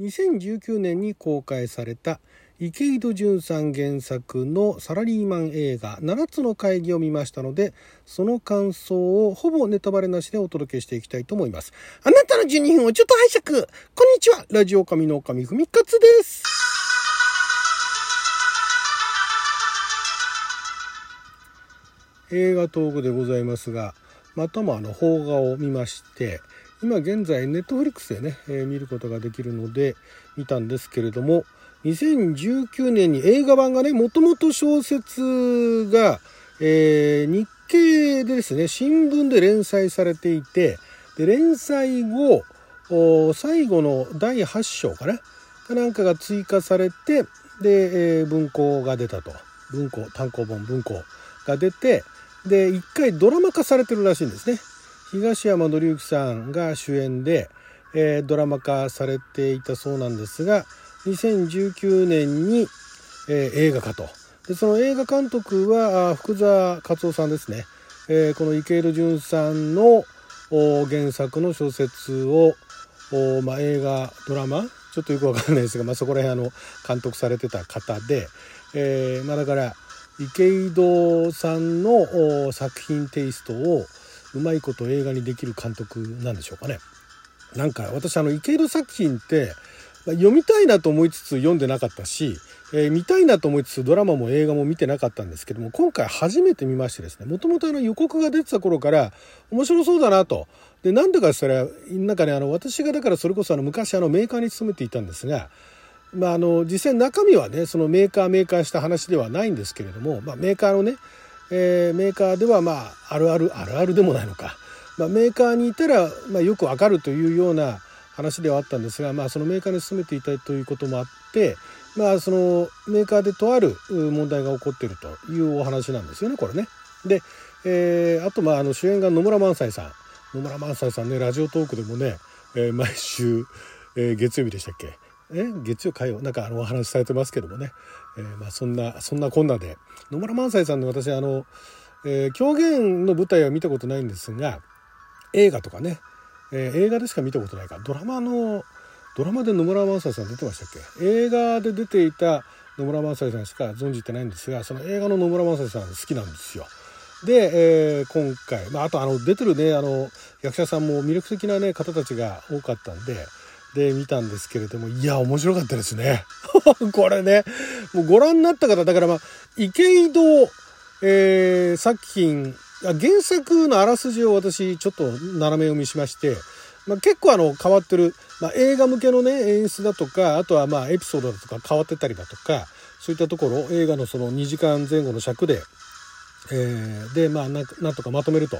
2019年に公開された池井戸潤さん原作のサラリーマン映画7つの会議を見ましたのでその感想をほぼネタバレなしでお届けしていきたいと思います。あなたの12分をちょっと拝借。こんにちは。ラジオ神の神ふみかつです。映画トークでございますがまたもあの邦画を見まして今現在ネットフリックスでね、えー、見ることができるので見たんですけれども2019年に映画版がねもともと小説が、えー、日経でですね新聞で連載されていてで連載後最後の第8章かな？かなんかが追加されてで、えー、文庫が出たと文庫単行本文庫が出てで一回ドラマ化されてるらしいんですね。東山紀之さんが主演で、えー、ドラマ化されていたそうなんですが2019年に、えー、映画化と。でその映画監督は福沢克夫さんですね、えー、この池井戸潤さんの原作の小説を、まあ、映画ドラマ？ちょっとよくわかんないですが、まあ、そこら辺あの監督されてた方で、えーまあ、だから池井戸さんの作品テイストをうまいこと映画にできる監督なんでしょうかね。なんか私あの池井戸作品って読みたいなと思いつつ読んでなかったし、えー、見たいなと思いつつドラマも映画も見てなかったんですけども今回初めて見ましてですねもともと予告が出てた頃から面白そうだなとでなんでかそれはなんかねあの私がだからそれこそあの昔あのメーカーに勤めていたんですがまあ、あの実際中身はねそのメーカーメーカーした話ではないんですけれども、まあ、メーカーのねえー、メーカーではまああるあるあるあるでもないのか、まあ、メーカーにいたら、まあ、よくわかるというような話ではあったんですが、まあ、そのメーカーに勤めていたということもあって、まあ、そのメーカーでとある問題が起こっているというお話なんですよねこれね。で、えー、あとまああの主演が野村萬斎さん。野村萬斎さんねラジオトークでもね、えー、毎週、えー、月曜日でしたっけ？え月曜火曜なんかあのお話しされてますけどもね、えー、まあそんなそんなこんなで。野村萬斎さんの私あの、えー、狂言の舞台は見たことないんですが映画とかね、えー、映画でしか見たことないか。らドラマのドラマで野村萬斎さん出てましたっけ？映画で出ていた野村萬斎さんしか存じてないんですがその映画の野村萬斎さん好きなんですよ。で、えー、今回、まあ、あとあの出てるねあの役者さんも魅力的な、ね、方たちが多かったんでで見たんですけれどもいや面白かったですね。これねもうご覧になった方だからまあ池井戸、えー、作品原作のあらすじを私ちょっと斜め読みしまして、まあ、結構あの変わってる、まあ、映画向けのね演出だとかあとはまあエピソードだとか変わってたりだとかそういったところ映画のその2時間前後の尺で、えー、でまあなんとかまとめると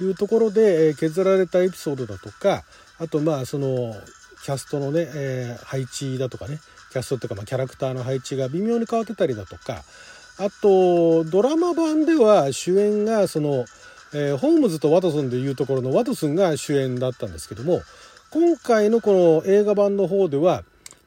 いうところで、え、削られたエピソードだとかあとまあそのキャストのね、えー、配置だとかねキャストっていうか、まあ、キャラクターの配置が微妙に変わってたりだとかあとドラマ版では主演がその、えー、ホームズとワトソンでいうところのワトソンが主演だったんですけども今回のこの映画版の方では、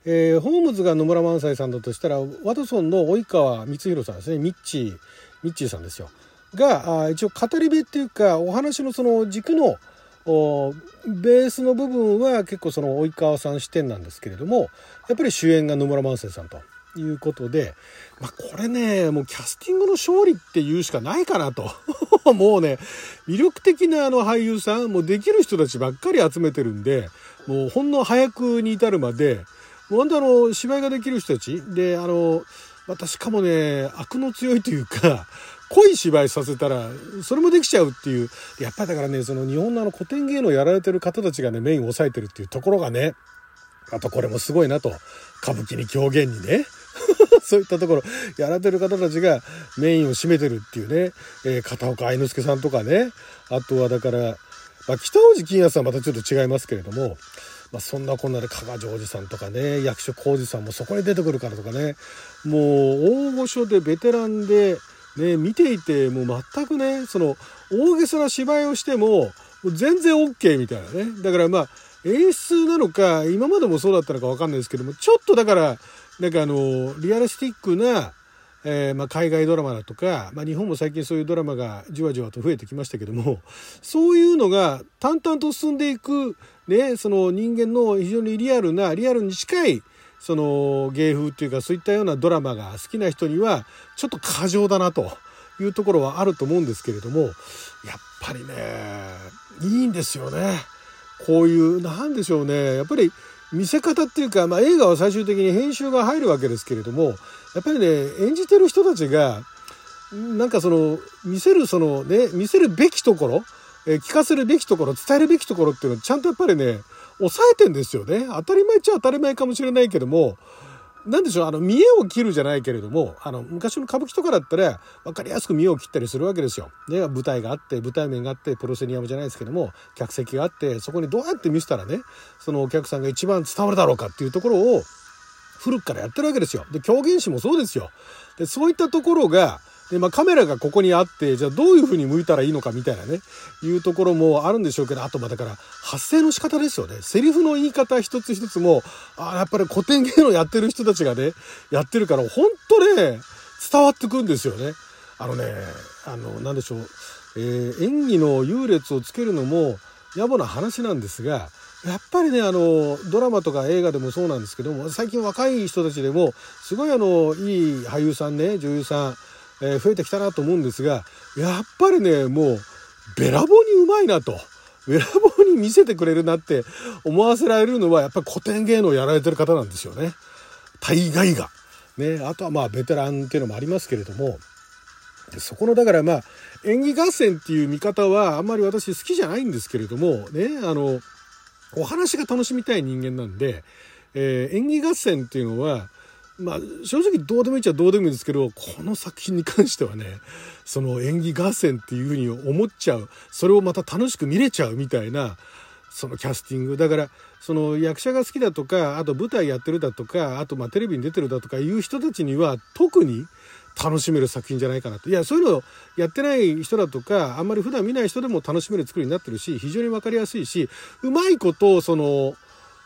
えー、ホームズが野村萬斎さんだとしたらワトソンの及川光弘さんですねミッチーミッチーさんですよ。があ一応語り部っていうかお話のその軸のベースの部分は結構その及川さん視点なんですけれどもやっぱり主演が野村萬斎さんということで、まあ、これねもうキャスティングの勝利って言うしかないかなと。もうね魅力的なあの俳優さんもうできる人たちばっかり集めてるんでもうほんの早くに至るまでもう本当あの芝居ができる人たちであのまたしかもね悪の強いというか濃い芝居させたらそれもできちゃうっていう。やっぱりだからねその日本のあの古典芸能やられてる方たちがねメインを抑えてるっていうところがねあとこれもすごいなと。歌舞伎に狂言にね。そういったところ。やられてる方たちがメインを占めてるっていうね、えー、片岡愛之助さんとかね。あとはだから、まあ、北大路欣也さんはまたちょっと違いますけれども。まあ、そんなこんなで加賀ジョージさんとかね役所広司さんもそこに出てくるからとかね。もう大御所でベテランでね、見ていてもう全くねその大げさな芝居をしても全然 OK みたいなね。だからまあ演出なのか今までもそうだったのか分かんないですけどもちょっとだからなんかあのリアリスティックな、えー、まあ、海外ドラマだとか、まあ、日本も最近そういうドラマがじわじわと増えてきましたけどもそういうのが淡々と進んでいく、ね、その人間の非常にリアルなリアルに近いその芸風っていうかそういったようなドラマが好きな人にはちょっと過剰だなというところはあると思うんですけれどもやっぱりねいいんですよね。こういうなんでしょうねやっぱり見せ方っていうか、まあ、映画は最終的に編集が入るわけですけれどもやっぱりね演じてる人たちがなんかその見せるそのね見せるべきところ、え聞かせるべきところ伝えるべきところっていうのはちゃんとやっぱりね抑えてんですよね当たり前っちゃ当たり前かもしれないけどもなんでしょう、あの、見栄を切るじゃないけれども、あの、昔の歌舞伎とかだったら、分かりやすく見栄を切ったりするわけですよ。ね、舞台があって、舞台面があって、プロセニアムじゃないですけども、客席があって、そこにどうやって見せたらね、そのお客さんが一番伝わるだろうかっていうところを、古くからやってるわけですよ。で、狂言師もそうですよ。で、そういったところが、で、まあ、カメラがここにあって、じゃあどういう風に向いたらいいのかみたいなね、いうところもあるんでしょうけど、あと、まあ、だから、発声の仕方ですよね。セリフの言い方一つ一つも、ああやっぱり古典芸能やってる人たちがね、やってるから、本当ね、伝わってくんですよね。あのね、あの、なんでしょう、えー、演技の優劣をつけるのも野暮な話なんですが、やっぱりね、あの、ドラマとか映画でもそうなんですけども、最近若い人たちでも、すごいあの、いい俳優さんね、女優さん、えー、増えてきたなと思うんですがやっぱりねもうべらぼうにうまいなと。べらぼうに見せてくれるなって思わせられるのはやっぱり古典芸能をやられてる方なんですよね。大概が。ね、あとはまあベテランっていうのもありますけれどもそこのだからまあ演技合戦っていう見方はあんまり私好きじゃないんですけれどもねあのお話が楽しみたい人間なんで、えー、演技合戦っていうのはまあ正直どうでもいいっちゃどうでもいいんですけどこの作品に関してはねその演技合戦っていうふうに思っちゃう。それをまた楽しく見れちゃうみたいなそのキャスティング。だからその役者が好きだとかあと舞台やってるだとかあとまあテレビに出てるだとかいう人たちには特に楽しめる作品じゃないかなと。いやそういうのやってない人だとかあんまり普段見ない人でも楽しめる作りになってるし非常に分かりやすいしうまいことをその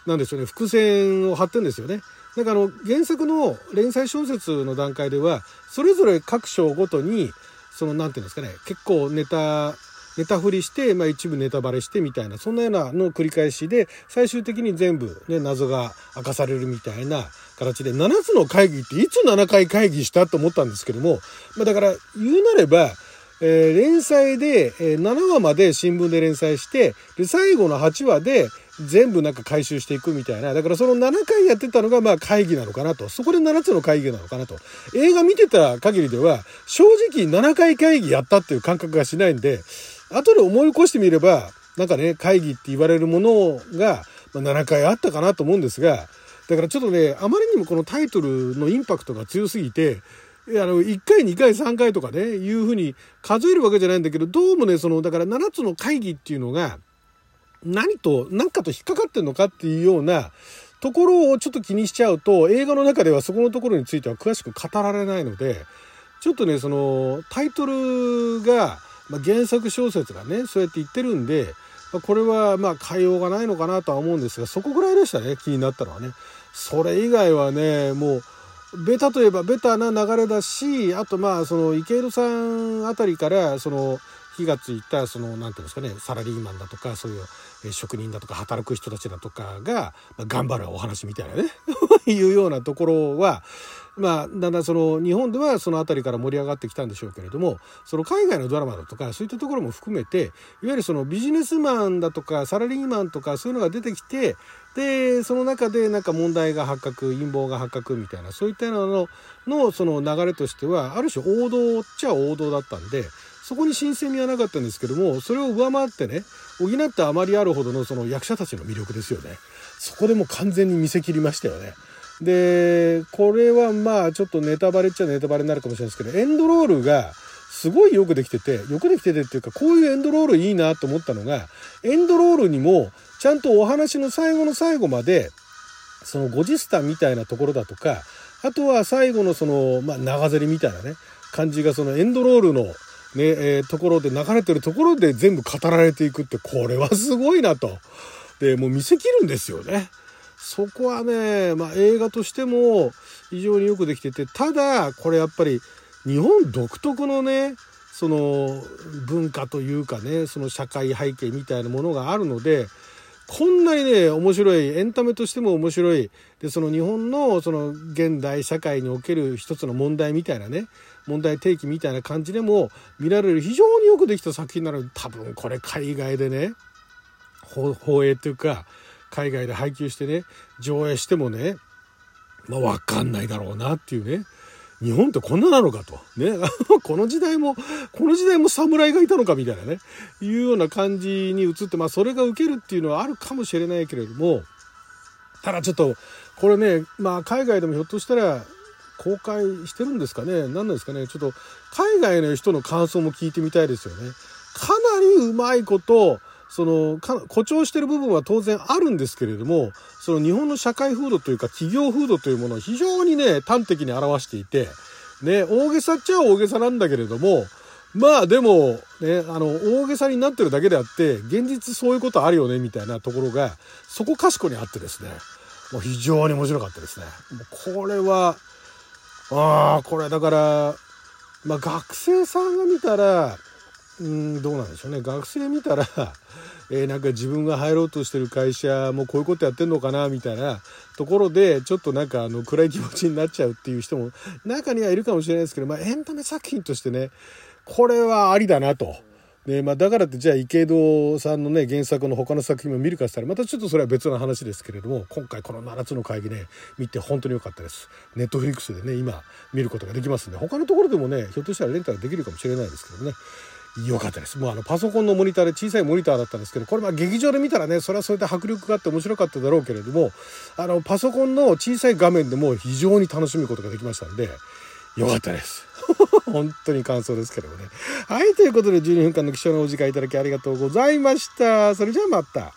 なんでしょうね伏線を張ってんですよね。なんかあの原作の連載小説の段階ではそれぞれ各章ごとにその何て言うんですかね結構ネタネタ振りして、まあ、一部ネタバレしてみたいなそんなようなの繰り返しで最終的に全部、ね、謎が明かされるみたいな形で7つの会議っていつ7回会議したと思ったんですけども、まあ、だから言うなればえー、連載で、えー、7話まで新聞で連載してで最後の8話で全部なんか回収していくみたいな。だからその7回やってたのがまあ会議なのかなと。そこで7つの会議なのかなと。映画見てた限りでは正直7回会議やったっていう感覚がしないんで後で思い起こしてみればなんかね会議って言われるものが7回あったかなと思うんですがだからちょっとねあまりにもこのタイトルのインパクトが強すぎてあの、1回、2回、3回とかね、いうふうに数えるわけじゃないんだけど、どうもね、その、だから7つの会議っていうのが、何と、何かと引っかかってんのかっていうようなところをちょっと気にしちゃうと、映画の中ではそこのところについては詳しく語られないので、ちょっとね、その、タイトルが、まあ、原作小説がね、そうやって言ってるんで、まあ、これはまあ変えようがないのかなとは思うんですが、そこぐらいでしたね、気になったのはね。それ以外はね、もう、ベタといえばベタな流れだしあとまあその池井戸さんあたりからその火がついたその何ていうんですかねサラリーマンだとかそういう職人だとか働く人たちだとかが頑張るお話みたいなね いうようなところはまあだんだんその日本ではその辺りから盛り上がってきたんでしょうけれどもその海外のドラマだとかそういったところも含めていわゆるそのビジネスマンだとかサラリーマンとかそういうのが出てきてでその中でなんか問題が発覚陰謀が発覚みたいなそういったようなののその流れとしてはある種王道っちゃ王道だったんでそこに新鮮味はなかったんですけどもそれを上回ってね補ってあまりあるほどのその役者たちの魅力ですよね。そこでも完全に見せきりましたよね。でこれはまあちょっとネタバレっちゃネタバレになるかもしれないですけどエンドロールがすごいよくできててよくできててっていうかこういうエンドロールいいなと思ったのがエンドロールにもちゃんとお話の最後の最後までそのゴジスタみたいなところだとかあとは最後のその、まあ、長ゼリみたいなね感じがそのエンドロールのね、えー、ところで流れてるところで全部語られていくってこれはすごいなと。でもう見せきるんですよね。そこはね、まあ、映画としても非常によくできててただこれやっぱり日本独特のねその文化というかねその社会背景みたいなものがあるのでこんなにね面白いエンタメとしても面白い。でその日本のその現代社会における一つの問題みたいなね問題提起みたいな感じでも見られる非常によくできた作品なので多分これ海外でね放映というか海外で配給してね上映してもねまあ分かんないだろうなっていうね。日本ってこんななのかと。ね。この時代も、この時代も侍がいたのかみたいなね。いうような感じに移って、まあそれが受けるっていうのはあるかもしれないけれども、ただちょっと、これね、まあ海外でもひょっとしたら公開してるんですかね。何なんですかね。ちょっと海外の人の感想も聞いてみたいですよね。かなりうまいこと、その誇張してる部分は当然あるんですけれどもその日本の社会風土というか企業風土というものを非常にね端的に表していて、ね、大げさっちゃ大げさなんだけれどもまあでも、ね、あの大げさになってるだけであって現実そういうことあるよねみたいなところがそこかしこにあってですねもう非常に面白かったですね。もうこれはああこれだからまあ学生さんが見たらうんどうなんでしょうね。学生見たら えー、なんか自分が入ろうとしてる会社もこういうことやってんのかなみたいなところでちょっとなんかあの暗い気持ちになっちゃうっていう人も中にはいるかもしれないですけど、まあ、エンタメ作品としてねこれはありだなと。でまあ、だからってじゃあ池戸さんのね原作の他の作品も見るかしたらまたちょっとそれは別の話ですけれども今回この7つの会議ね見て本当に良かったです。ネットフリックスでね今見ることができますんで他のところでもねひょっとしたらレンタルできるかもしれないですけどね。良かったです。もうあのパソコンのモニターで小さいモニターだったんですけど、これまあ劇場で見たらね、それはそれで迫力があって面白かっただろうけれども、あのパソコンの小さい画面でも非常に楽しむことができましたんで、良かったです。本当に感想ですけどもね。はい、ということで12分間の貴重なお時間いただきありがとうございました。それじゃあまた。